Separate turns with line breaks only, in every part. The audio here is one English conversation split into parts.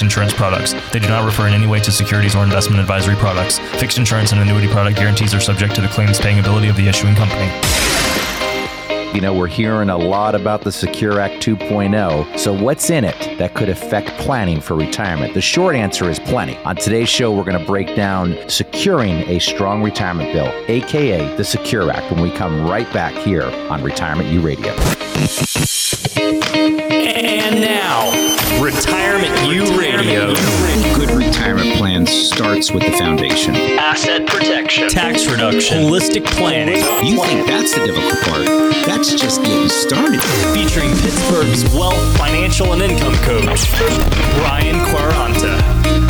insurance products. They do not refer in any way to securities or investment advisory products. Fixed insurance and annuity product guarantees are subject to the claims paying ability of the issuing company.
You know, we're hearing a lot about the Secure Act 2.0. So, what's in it that could affect planning for retirement? The short answer is plenty. On today's show, we're going to break down securing a strong retirement bill, aka the Secure Act, when we come right back here on Retirement U Radio.
And now, Retirement U Radio.
Good retirement plan starts with the foundation.
Asset protection, tax reduction, holistic planning.
You think that's the difficult part? That's just getting started.
Featuring Pittsburgh's wealth, financial, and income coach, Brian Quaranta.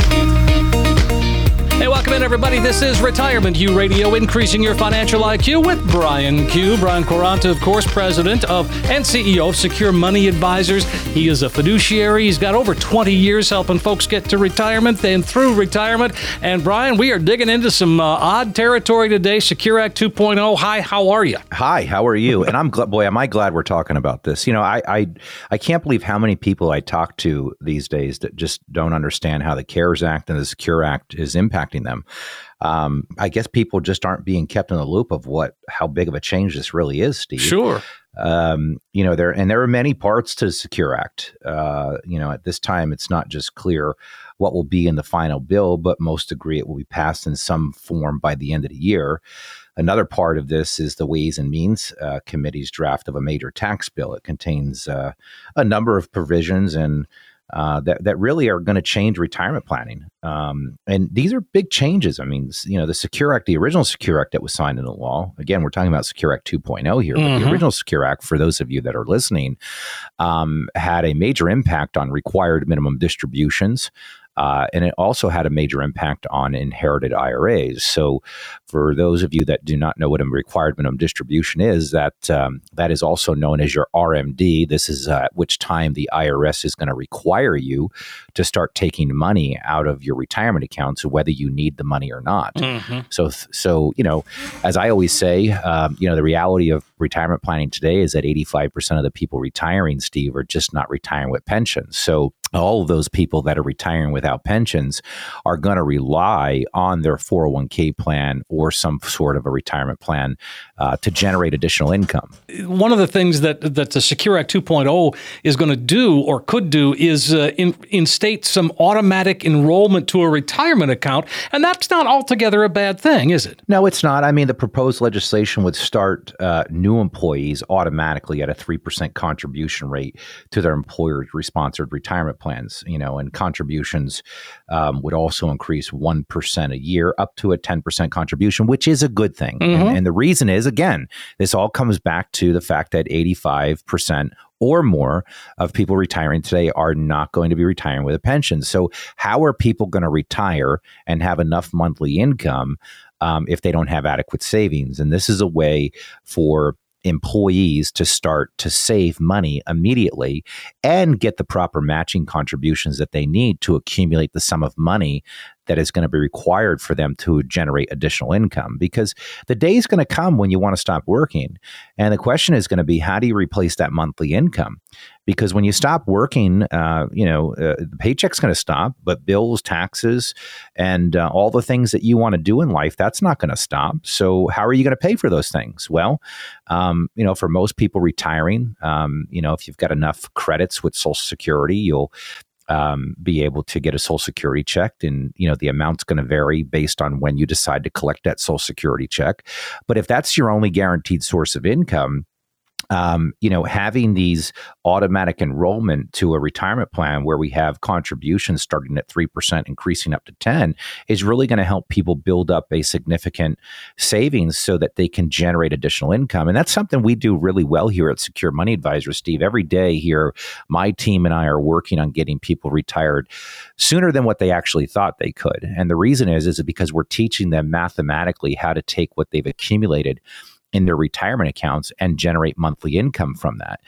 Welcome everybody. This is Retirement U Radio, increasing your financial IQ with Brian Q. Brian Quaranta, of course, president of and CEO of Secure Money Advisors. He is a fiduciary. He's got over 20 years helping folks get to retirement, and through retirement. And Brian, we are digging into some uh, odd territory today. Secure Act 2.0. Hi, how are you?
Hi, how are you? and I'm glad, boy, am I glad we're talking about this. You know, I, I, I can't believe how many people I talk to these days that just don't understand how the CARES Act and the Secure Act is impacting them. Um, I guess people just aren't being kept in the loop of what how big of a change this really is, Steve.
Sure.
Um, you know, there and there are many parts to the Secure Act. Uh, you know, at this time, it's not just clear what will be in the final bill, but most agree it will be passed in some form by the end of the year. Another part of this is the Ways and Means uh, Committee's draft of a major tax bill. It contains uh, a number of provisions and uh, that that really are going to change retirement planning. Um, and these are big changes. I mean, you know, the Secure Act, the original Secure Act that was signed into law. Again, we're talking about Secure Act 2.0 here, mm-hmm. but the mm-hmm. original Secure Act, for those of you that are listening, um, had a major impact on required minimum distributions. Uh, and it also had a major impact on inherited IRAs. So, for those of you that do not know what a required minimum distribution is, that um, that is also known as your RMD. This is uh, at which time the IRS is going to require you to start taking money out of your retirement accounts, whether you need the money or not. Mm-hmm. So, so you know, as I always say, um, you know, the reality of retirement planning today is that 85% of the people retiring, Steve, are just not retiring with pensions. So all of those people that are retiring without pensions are going to rely on their 401k plan or some sort of a retirement plan uh, to generate additional income.
One of the things that, that the Secure Act 2.0 is going to do or could do is uh, in, instate some automatic enrollment to a retirement account. And that's not altogether a bad thing, is it?
No, it's not. I mean, the proposed legislation would start uh, new employees automatically at a 3% contribution rate to their employer sponsored retirement plans, you know, and contributions um, would also increase 1% a year up to a 10% contribution, which is a good thing. Mm-hmm. And, and the reason is, again, this all comes back to the fact that 85% or more of people retiring today are not going to be retiring with a pension. So, how are people going to retire and have enough monthly income um, if they don't have adequate savings? And this is a way for employees to start to save money immediately and get the proper matching contributions that they need to accumulate the sum of money that is going to be required for them to generate additional income because the day is going to come when you want to stop working. And the question is going to be how do you replace that monthly income? Because when you stop working, uh, you know, uh, the paycheck's going to stop, but bills, taxes, and uh, all the things that you want to do in life, that's not going to stop. So, how are you going to pay for those things? Well, um, you know, for most people retiring, um, you know, if you've got enough credits with Social Security, you'll um, be able to get a social security check. And you know the amount's going to vary based on when you decide to collect that social security check. But if that's your only guaranteed source of income um, you know, having these automatic enrollment to a retirement plan where we have contributions starting at 3%, increasing up to 10 is really going to help people build up a significant savings so that they can generate additional income. And that's something we do really well here at Secure Money Advisor, Steve. Every day here, my team and I are working on getting people retired sooner than what they actually thought they could. And the reason is, is because we're teaching them mathematically how to take what they've accumulated in their retirement accounts and generate monthly income from that.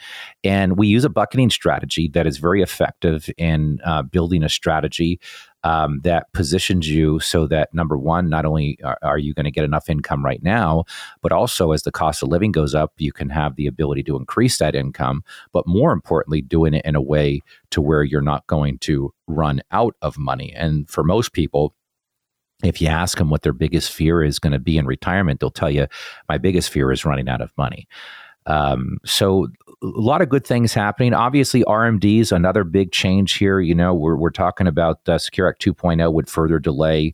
And we use a bucketing strategy that is very effective in uh, building a strategy um, that positions you so that number one, not only are, are you going to get enough income right now, but also as the cost of living goes up, you can have the ability to increase that income. But more importantly, doing it in a way to where you're not going to run out of money. And for most people, if you ask them what their biggest fear is going to be in retirement, they'll tell you, my biggest fear is running out of money. Um, so a lot of good things happening. Obviously, RMD is another big change here. You know, we're, we're talking about uh, Secure Act 2.0 would further delay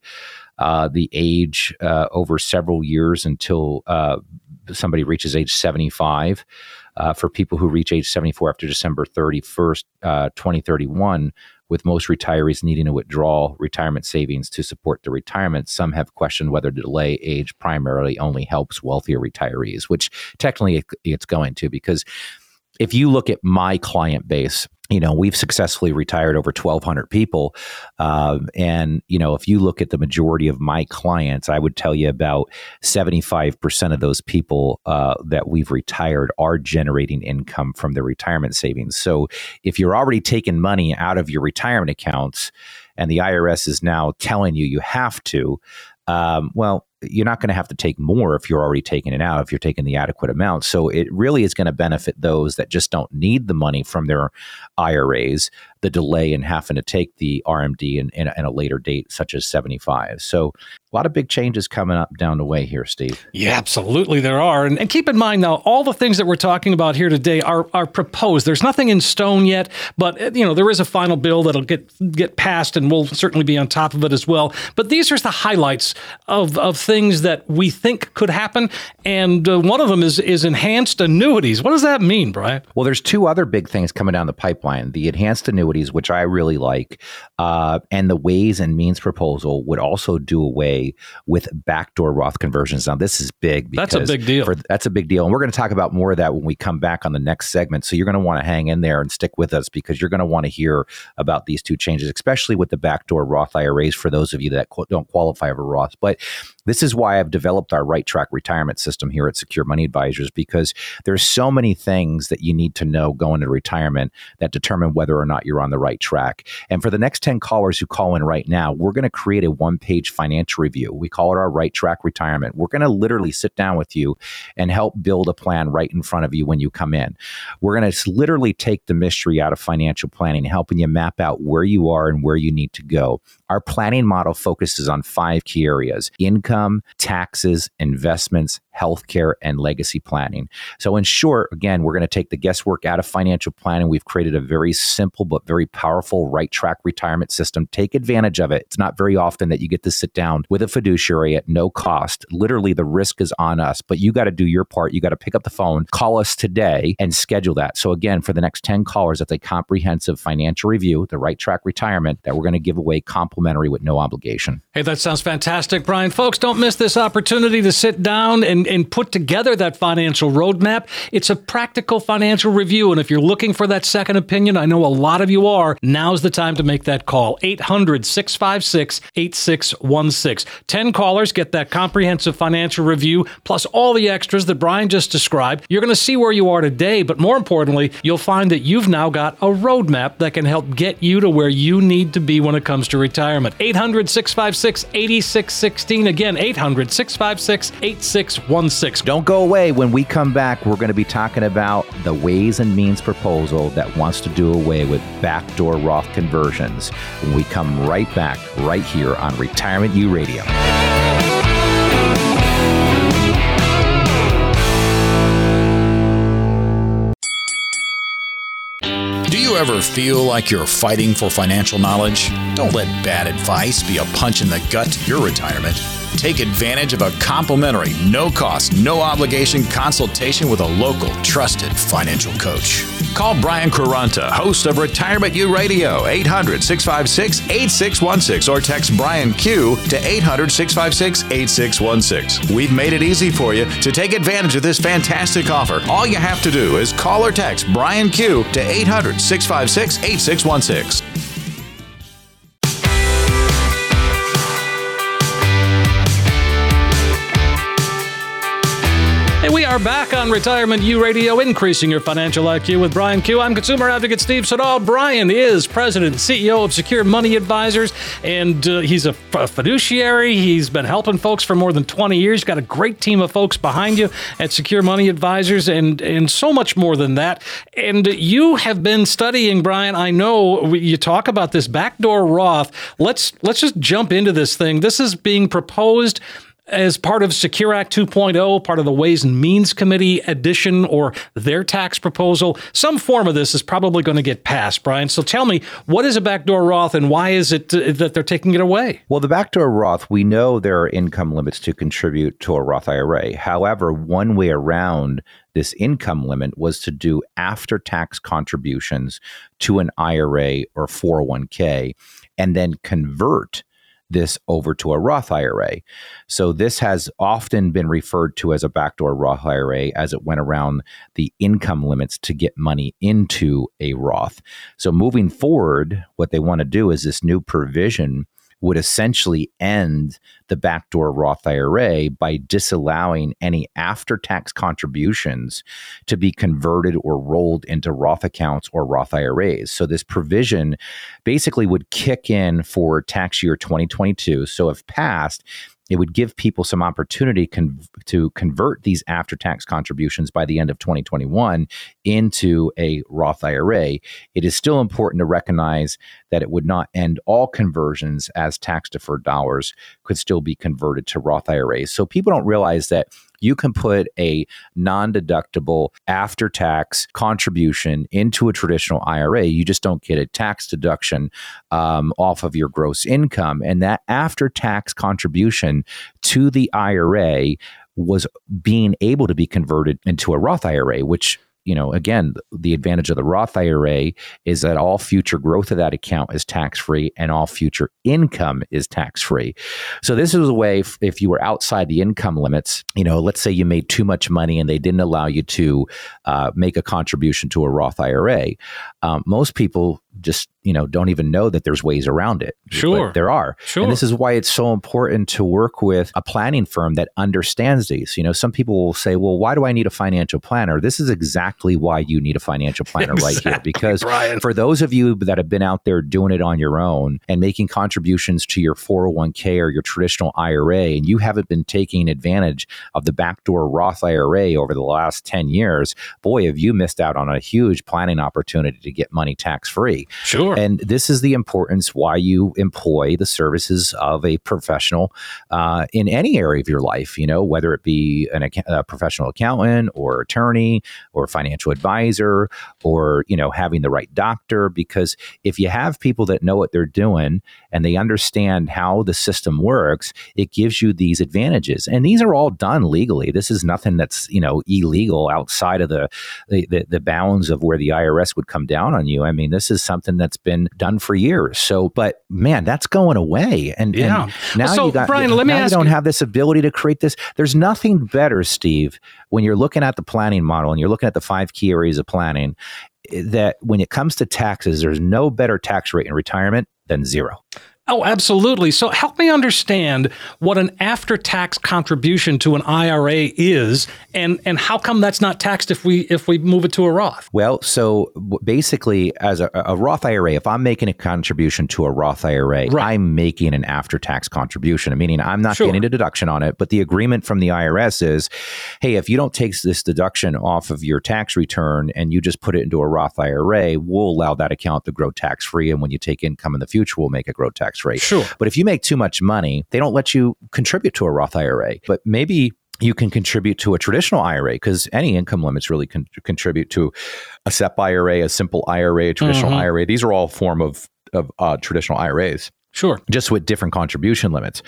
uh, the age uh, over several years until uh, somebody reaches age 75. Uh, for people who reach age 74 after December 31st, uh, 2031, with most retirees needing to withdraw retirement savings to support their retirement, some have questioned whether delay age primarily only helps wealthier retirees, which technically it's going to, because if you look at my client base, you know we've successfully retired over 1200 people. Uh, and you know if you look at the majority of my clients i would tell you about 75% of those people uh, that we've retired are generating income from their retirement savings. So if you're already taking money out of your retirement accounts and the irs is now telling you you have to um, well you're not going to have to take more if you're already taking it out, if you're taking the adequate amount. So it really is going to benefit those that just don't need the money from their IRAs, the delay in having to take the RMD in, in, in a later date, such as 75. So a lot of big changes coming up down the way here, Steve.
Yeah, absolutely there are. And, and, keep in mind though, all the things that we're talking about here today are are proposed. There's nothing in stone yet, but uh, you know there is a final bill that'll get get passed, and we'll certainly be on top of it as well. But these are the highlights of of things that we think could happen, and uh, one of them is is enhanced annuities. What does that mean, Brian?
Well, there's two other big things coming down the pipeline: the enhanced annuities, which I really like, uh, and the Ways and Means proposal would also do away with backdoor Roth conversions. Now, this is big.
Because that's a big deal.
For, that's a big deal. And we're going to talk about more of that when we come back on the next segment. So you're going to want to hang in there and stick with us because you're going to want to hear about these two changes, especially with the backdoor Roth IRAs for those of you that don't qualify for Roth. But this is why I've developed our right track retirement system here at Secure Money Advisors because there's so many things that you need to know going into retirement that determine whether or not you're on the right track. And for the next 10 callers who call in right now, we're going to create a one page financial review. We call it our right track retirement. We're going to literally sit down with you and help build a plan right in front of you when you come in. We're going to literally take the mystery out of financial planning, helping you map out where you are and where you need to go. Our planning model focuses on five key areas income, taxes, investments, healthcare, and legacy planning. So, in short, again, we're going to take the guesswork out of financial planning. We've created a very simple but very powerful right track retirement system. Take advantage of it. It's not very often that you get to sit down with a fiduciary at no cost. Literally, the risk is on us, but you got to do your part. You got to pick up the phone, call us today, and schedule that. So, again, for the next 10 callers, that's a comprehensive financial review, the right track retirement that we're going to give away complimentary with no obligation.
Hey, that sounds fantastic, Brian. Folks, don't miss this opportunity to sit down and, and put together that financial roadmap. It's a practical financial review. And if you're looking for that second opinion, I know a lot of you are, now's the time to make that call. 800 656 8616. 10 callers get that comprehensive financial review, plus all the extras that Brian just described. You're going to see where you are today, but more importantly, you'll find that you've now got a roadmap that can help get you to where you need to be when it comes to retirement retirement. 800 656 8616. Again, 800 656 8616.
Don't go away. When we come back, we're going to be talking about the Ways and Means proposal that wants to do away with backdoor Roth conversions. When we come right back, right here on Retirement U Radio.
Do you ever feel like you're fighting for financial knowledge? Don't let bad advice be a punch in the gut to your retirement. Take advantage of a complimentary, no cost, no obligation consultation with a local, trusted financial coach. Call Brian Quaranta, host of Retirement U Radio, 800 656 8616, or text Brian Q to 800 656 8616. We've made it easy for you to take advantage of this fantastic offer. All you have to do is call or text Brian Q to 800 656 8616.
Are back on Retirement U Radio, increasing your financial IQ with Brian Q. I'm consumer advocate Steve Siddall. Brian is president and CEO of Secure Money Advisors, and uh, he's a fiduciary. He's been helping folks for more than 20 years. He's got a great team of folks behind you at Secure Money Advisors, and and so much more than that. And you have been studying, Brian. I know you talk about this backdoor Roth. Let's let's just jump into this thing. This is being proposed as part of Secure Act 2.0, part of the Ways and Means Committee addition or their tax proposal. Some form of this is probably going to get passed, Brian. So tell me, what is a backdoor Roth and why is it uh, that they're taking it away?
Well, the backdoor Roth, we know there are income limits to contribute to a Roth IRA. However, one way around this income limit was to do after tax contributions to an IRA or 401k and then convert this over to a Roth IRA. So this has often been referred to as a backdoor Roth IRA as it went around the income limits to get money into a Roth. So moving forward, what they want to do is this new provision would essentially end the backdoor Roth IRA by disallowing any after tax contributions to be converted or rolled into Roth accounts or Roth IRAs. So, this provision basically would kick in for tax year 2022. So, if passed, it would give people some opportunity con- to convert these after tax contributions by the end of 2021 into a Roth IRA. It is still important to recognize that it would not end all conversions as tax deferred dollars could still be converted to Roth IRAs. So people don't realize that you can put a non deductible after tax contribution into a traditional IRA. You just don't get a tax deduction um, off of your gross income. And that after tax contribution to the IRA was being able to be converted into a Roth IRA, which you know, again, the advantage of the Roth IRA is that all future growth of that account is tax free and all future income is tax free. So, this is a way if, if, you were outside the income limits, you know, let's say you made too much money and they didn't allow you to uh, make a contribution to a Roth IRA. Um, most people just you know don't even know that there's ways around it
sure
there are
sure
and this is why it's so important to work with a planning firm that understands these you know some people will say well why do i need a financial planner this is exactly why you need a financial planner exactly, right here because Brian. for those of you that have been out there doing it on your own and making contributions to your 401k or your traditional ira and you haven't been taking advantage of the backdoor roth ira over the last 10 years boy have you missed out on a huge planning opportunity to get money tax free
Sure.
And this is the importance why you employ the services of a professional uh, in any area of your life, you know, whether it be an, a professional accountant or attorney or financial advisor or, you know, having the right doctor. Because if you have people that know what they're doing and they understand how the system works, it gives you these advantages. And these are all done legally. This is nothing that's, you know, illegal outside of the, the, the, the bounds of where the IRS would come down on you. I mean, this is something that's been done for years. So, but man, that's going away. And,
yeah.
and now
so,
you got,
Brian, let me
now
ask
you don't
you.
have this ability to create this. There's nothing better, Steve, when you're looking at the planning model and you're looking at the five key areas of planning eh, that when it comes to taxes, there's no better tax rate in retirement than zero.
Oh, absolutely. So help me understand what an after tax contribution to an IRA is and and how come that's not taxed if we if we move it to a Roth?
Well, so basically as a, a Roth IRA, if I'm making a contribution to a Roth IRA, right. I'm making an after tax contribution, meaning I'm not sure. getting a deduction on it, but the agreement from the IRS is, hey, if you don't take this deduction off of your tax return and you just put it into a Roth IRA, we'll allow that account to grow tax free and when you take income in the future, we'll make it grow tax rate.
Sure.
But if you make too much money, they don't let you contribute to a Roth IRA. But maybe you can contribute to a traditional IRA because any income limits really can contribute to a SEP IRA, a simple IRA, a traditional
Mhm.
IRA. These are all form of of uh, traditional IRAs
Sure.
just with different contribution limits.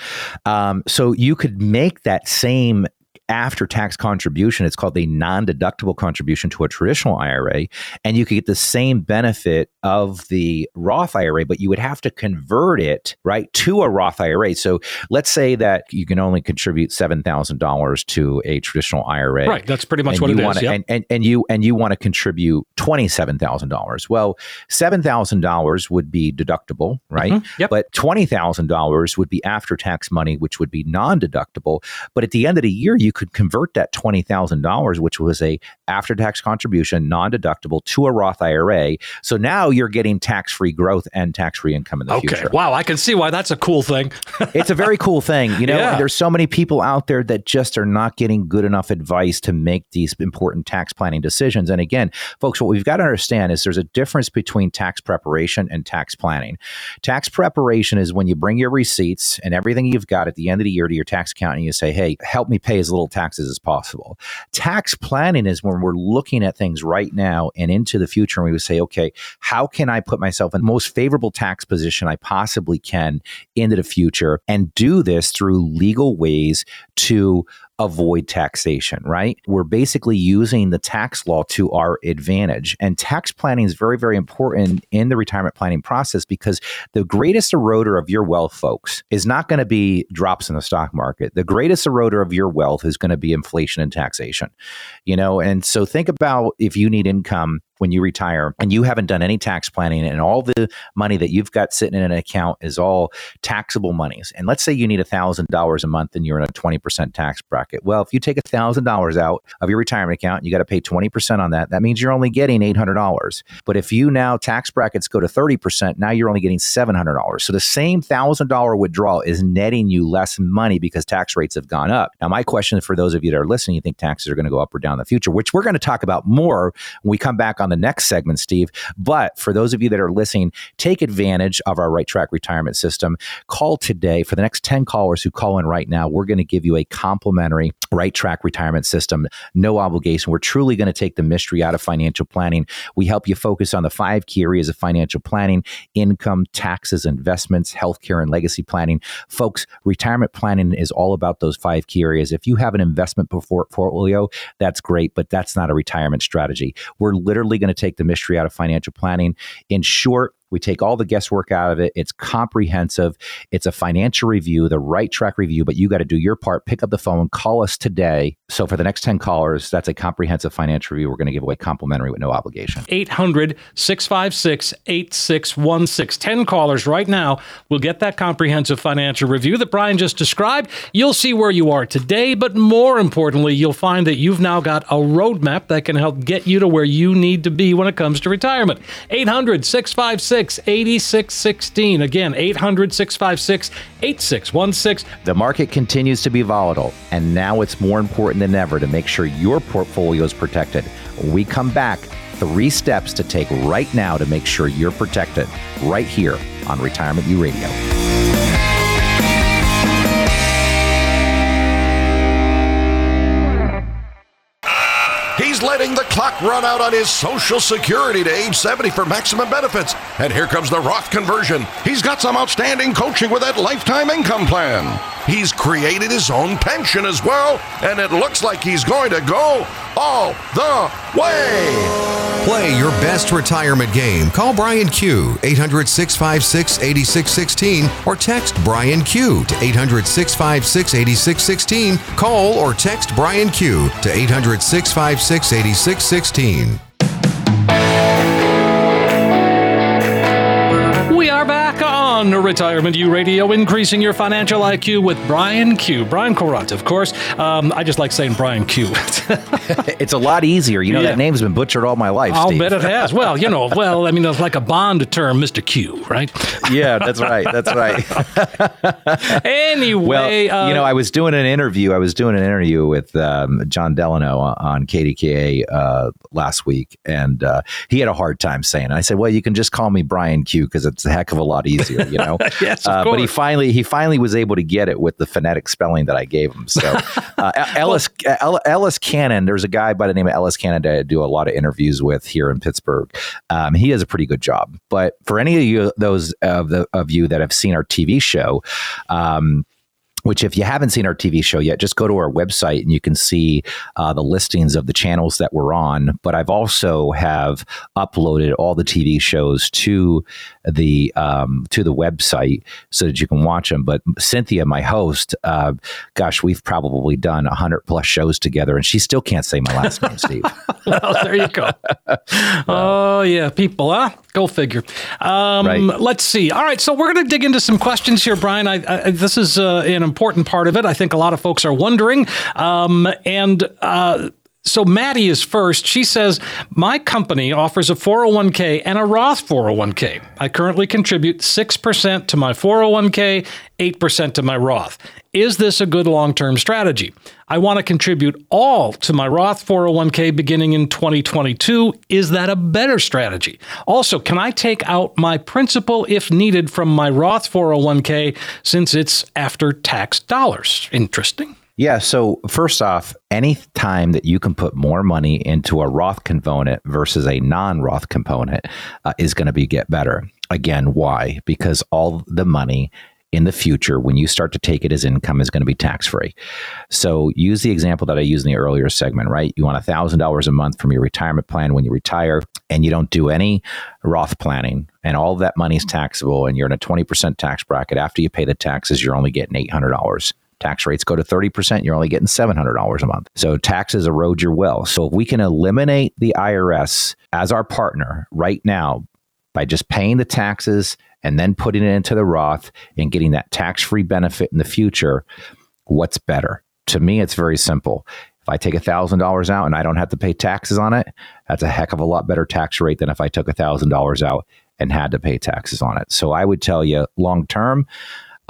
Um, so you could make that same after tax contribution. It's called a non deductible contribution to a traditional IRA. And you could get the same benefit of the Roth IRA, but you would have to convert it, right, to a Roth IRA. So let's say that you can only contribute $7,000 to a traditional IRA
Right. That's pretty much what
you
it
wanna,
is. Yep.
and, and, and you and you want to contribute twenty seven thousand dollars. Well, seven thousand dollars would be deductible, right?
Mhm. Yep.
But twenty thousand dollars would be after tax money, which would be non deductible. But at the end of the year, you could convert that twenty thousand dollars, which was a after tax contribution, non deductible, to a Roth IRA. So now you're getting tax free growth and tax free income in the
Okay.
future
Wow. I can see why that's a cool thing.
it's a very cool thing. You know,
Yeah.
there's so many people out there that just are not getting good enough advice to make these important tax planning decisions. And again, folks, what we've got to understand is there's a difference between tax preparation and tax planning. Tax preparation is when you bring your receipts and everything you've got at the end of the year to your tax accountant and you say, hey, help me pay as little taxes as possible. Tax planning is when we're looking at things right now and into the future and we would say, okay, how can I put myself in the most favorable tax position I possibly can into the future and do this through legal ways to avoid taxation, right? We're basically using the tax law to our advantage. And tax planning is very, very important in the retirement planning process because the greatest eroder of your wealth, folks, is not going to be drops in the stock market. The greatest eroder of your wealth is going to be inflation and taxation. You know, and so think about if you need income when you retire and you haven't done any tax planning and all the money that you've got sitting in an account is all taxable monies. And let's say you need $1,000 a month and you're in a 20% tax bracket. Well, if you take $1,000 out of your retirement account, you got to pay 20% on that. That means you're only getting $800. But if you now tax brackets go to 30%, now you're only getting $700. So the same $1,000 withdrawal is netting you less money because tax rates have gone up. Now, my question for those of you that are listening, you think taxes are going to go up or down in the future, which we're going to talk about more when we come back on the next segment, Steve. But for those of you that are listening, take advantage of our Right Track Retirement System. Call today. For the next 10 callers who call in right now, we're going to give you a complimentary Right Track Retirement System. No obligation. We're truly going to take the mystery out of financial planning. We help you focus on the five key areas of financial planning income, taxes, investments, healthcare, and legacy planning. Folks, retirement planning is all about those five key areas. If you have an investment portfolio, that's great, but that's not a retirement strategy. We're literally going to take the mystery out of financial planning. In short, we take all the guesswork out of it. It's comprehensive. It's a financial review, the right track review, but you got to do your part. Pick up the phone, call us today. So for the next 10 callers, that's a comprehensive financial review. We're going to give away complimentary with no obligation.
800 656 8616. 10 callers right now will get that comprehensive financial review that Brian just described. You'll see where you are today, but more importantly, you'll find that you've now got a roadmap that can help get you to where you need to be when it comes to retirement. 800 656 8616. Again, 800 656 8616.
The market continues to be volatile, and now it's more important than ever to make sure your portfolio is protected. When we come back, three steps to take right now to make sure you're protected right here on Retirement U Radio.
Letting the clock run out on his Social Security to age 70 for maximum benefits. And here comes the Roth conversion. He's got some outstanding coaching with that lifetime income plan. He's created his own pension as well, and it looks like he's going to go all the way.
Play your best retirement game. Call Brian Q 800 656 8616 or text Brian Q to 800 656 8616. Call or text Brian Q to 800 656 8616.
We are back on Retirement U Radio, increasing your financial IQ with Brian Q. Brian Corant, of course. Um, I just like saying Brian Q.
It's a lot easier. You know,
Yeah.
that name's been butchered all my life.
I'll
Steve.
bet it has. Well, you know, well, I mean, it's like a Bond term, Mr. Q, right?
Yeah, that's right. That's right.
Anyway,
Well,
uh,
you know, I was doing an interview. I was doing an interview with um, Jon Delano on KDKA uh, last week, and uh, he had a hard time saying it. I said, "Well, you can just call me Brian Q because it's a heck of a lot easier." You know,
yes,
uh, but he finally he finally was able to get it with the phonetic spelling that I gave him. So uh, Ellis Ellis Cannon, there's a guy by the name of Ellis Cannon that I do a lot of interviews with here in Pittsburgh. Um, he does a pretty good job. But for any of you those of the of you that have seen our TV show. Um, which if you haven't seen our TV show yet, just go to our website and you can see uh, the listings of the channels that we're on. But I've also have uploaded all the TV shows to the um, to the website so that you can watch them. But Cynthia, my host, uh, gosh, we've probably done hundred plus shows together, and she still can't say my last name, Steve.
well, there you go. oh yeah, people, huh? Go figure. Um, right. Let's see. All right, so we're going to dig into some questions here, Brian. I, I, this is uh, an important part of it. I think a lot of folks are wondering, um, and. Uh, so Maddie is first. She says, My company offers a 401k and a Roth 401k. I currently contribute 6% to my 401k, 8% to my Roth. Is this a good long term strategy? I want to contribute all to my Roth 401k beginning in 2022. Is that a better strategy? Also, can I take out my principal if needed from my Roth 401k since it's after tax dollars? Interesting.
Yeah. So, first off, any time that you can put more money into a Roth component versus a non Roth component uh, is going to be get better. Again, why? Because all the money in the future, when you start to take it as income, is going to be tax free. So, use the example that I used in the earlier segment, right? You want $1,000 a month from your retirement plan when you retire, and you don't do any Roth planning, and all that money is taxable, and you're in a 20% tax bracket. After you pay the taxes, you're only getting $800 tax rates go to 30%, you're only getting $700 a month. So taxes erode your wealth. So if we can eliminate the IRS as our partner right now by just paying the taxes and then putting it into the Roth and getting that tax free benefit in the future, what's better? To me, it's very simple. If I take $1,000 out and I don't have to pay taxes on it, that's a heck of a lot better tax rate than if I took $1,000 out and had to pay taxes on it. So I would tell you long term,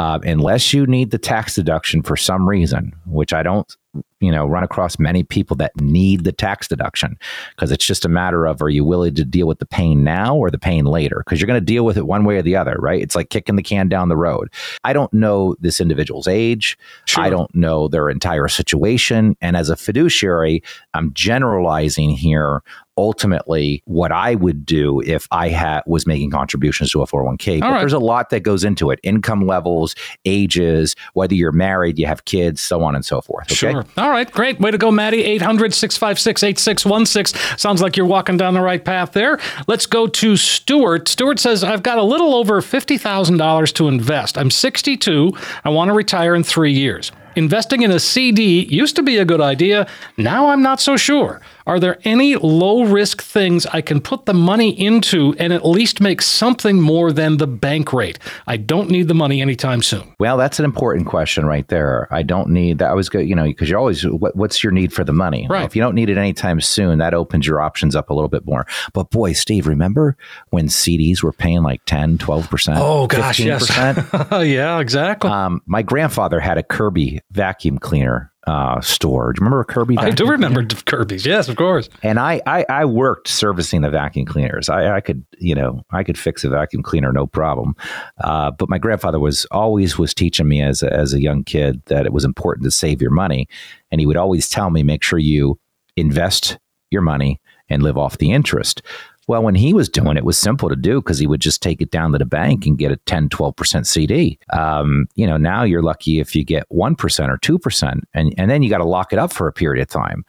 uh, unless you need the tax deduction for some reason, which I don't you know run across many people that need the tax deduction because it's just a matter of are you willing to deal with the pain now or the pain later? Because you're going to deal with it one way or the other right? It's like kicking the can down the road. I don't know this individual's age. Sure. i don't know their entire situation. And as a fiduciary i'm generalizing here ultimately what I would do if I had was making contributions to a 401k. All but right. there's a lot that goes into it: income levels, ages, whether you're married, you have kids, so on and so forth. Okay?
Sure. All right, great. Way to go, Maddie. 800 656 8616. Sounds like you're walking down the right path there. Let's go to Stuart. Stuart says, I've got a little over $50,000 to invest. I'm 62. I want to retire in three years. Investing in a CD used to be a good idea. Now I'm not so sure. Are there any low risk things I can put the money into and at least make something more than the bank rate? I don't need the money anytime soon.
Well, that's an important question right there. I don't need that. I was good, you know, because you're always, what, what's your need for the money?
Right.
if you don't need it anytime soon, that opens your options up a little bit more. But boy, Steve, remember when CDs were paying like 10, 12%?
Oh, gosh, 15%? yes. yeah, exactly. Um,
my grandfather had a Kirby vacuum cleaner uh, store. Do you remember Kirby?
I do remember cleaner? Kirby's. Yes, of course.
And I, I, I worked servicing the vacuum cleaners. I, I, could, you know, I could fix a vacuum cleaner no problem. Uh, but my grandfather was always was teaching me as a, as a young kid that it was important to save your money, and he would always tell me, make sure you invest your money and live off the interest. Well, when he was doing it, was simple to do because he would just take it down to the bank and get a 10, 12% CD. Um, you know, now you're lucky if you get 1% or 2%, and, and then you got to lock it up for a period of time.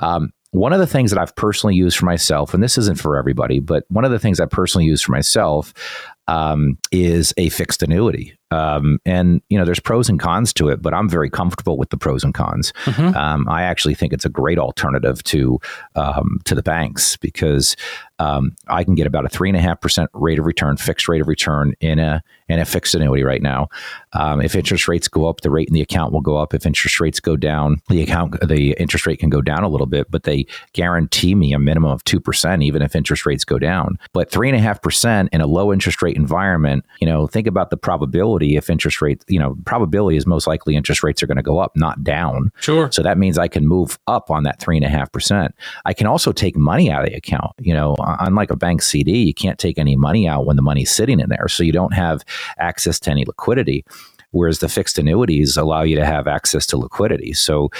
Um, one of the things that I've personally used for myself, and this isn't for everybody, but one of the things I personally use for myself um, is a fixed annuity. Um, and you know, there's pros and cons to it, but I'm very comfortable with the pros and cons. Mm-hmm. Um, I actually think it's a great alternative to um, to the banks because um, I can get about a three and a half percent rate of return, fixed rate of return in a in a fixed annuity right now. Um, if interest rates go up, the rate in the account will go up. If interest rates go down, the account the interest rate can go down a little bit, but they guarantee me a minimum of two percent, even if interest rates go down. But three and a half percent in a low interest rate environment, you know, think about the probability probability if interest rates, you know, probability is most likely interest rates are going to go up, not down.
Sure.
So that means I can move up on that three and a half percent. I can also take money out of the account. You know, unlike a bank CD, you can't take any money out when the money's sitting in there. So you don't have access to any liquidity whereas the fixed annuities allow you to have access to liquidity. So,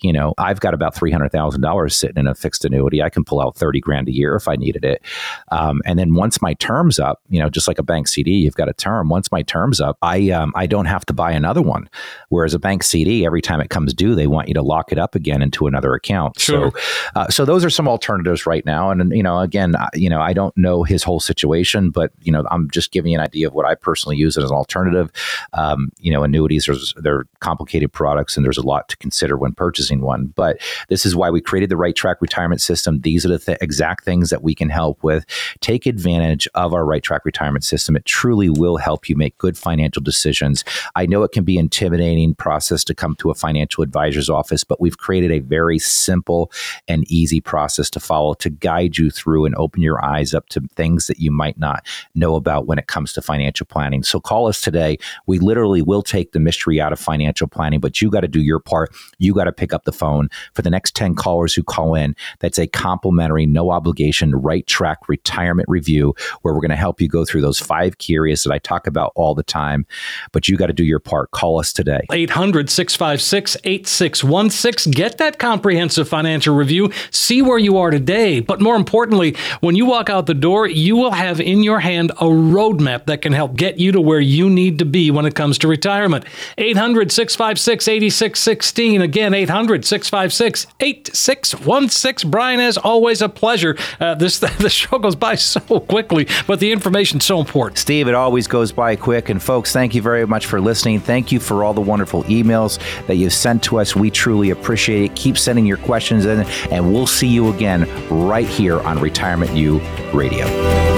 you know, I've got about three hundred thousand dollars sitting in a fixed annuity. I can pull out thirty grand a year if I needed it. Um, and then once my term's up, you know, just like a bank CD, you've got a term. Once my term's up, I um, I don't have to buy another one. Whereas a bank CD, every time it comes due, they want you to lock it up again into another account.
Sure.
So, uh, so those are some alternatives right now. And you know, again, I, you know, I don't know his whole situation, but you know, I'm just giving you an idea of what I personally use it as an alternative. Um, you know, annuities are they're complicated products, and there's a lot to consider when purchasing one. But this is why we created the Right Track Retirement System. These are the th- exact things that we can help with. Take advantage of our Right Track Retirement System. It truly will help you make good financial decisions. I know it can be intimidating process to come to a financial advisor's office, but we've created a very simple and easy process to follow to guide you through and open your eyes up to things that you might not know about when it comes to financial planning. So call us today. We literally will take the mystery out of financial planning, but you got to do your part. You got to pick up the phone for the next 10 callers who call in. That's a complimentary, no obligation, right track retirement review where we're going to help you go through those five key areas that I talk about all the time. But you got to do your part. Call us today.
800 656 8616. Get that comprehensive financial review. See where you are today. But more importantly, when you walk out the door, you will have in your hand a roadmap that can help get you to where you need to be when it comes to retirement. 800 656 8616. Again, 800 656 8616. Brian, as always, a pleasure. Uh, this The show goes by so quickly, but the information's so important.
Steve, it always goes by quick. And folks, thank you very much for listening. Thank you for all the wonderful emails that you've sent to us. We truly appreciate it. Keep sending your questions in, and we'll see you again right here on Retirement U Radio.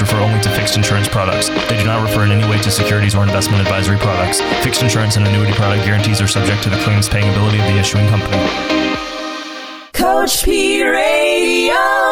refer only to fixed insurance products. They do not refer in any way to securities or investment advisory products. Fixed insurance and annuity product guarantees are subject to the claims paying ability of the issuing company.
Coach P Radio.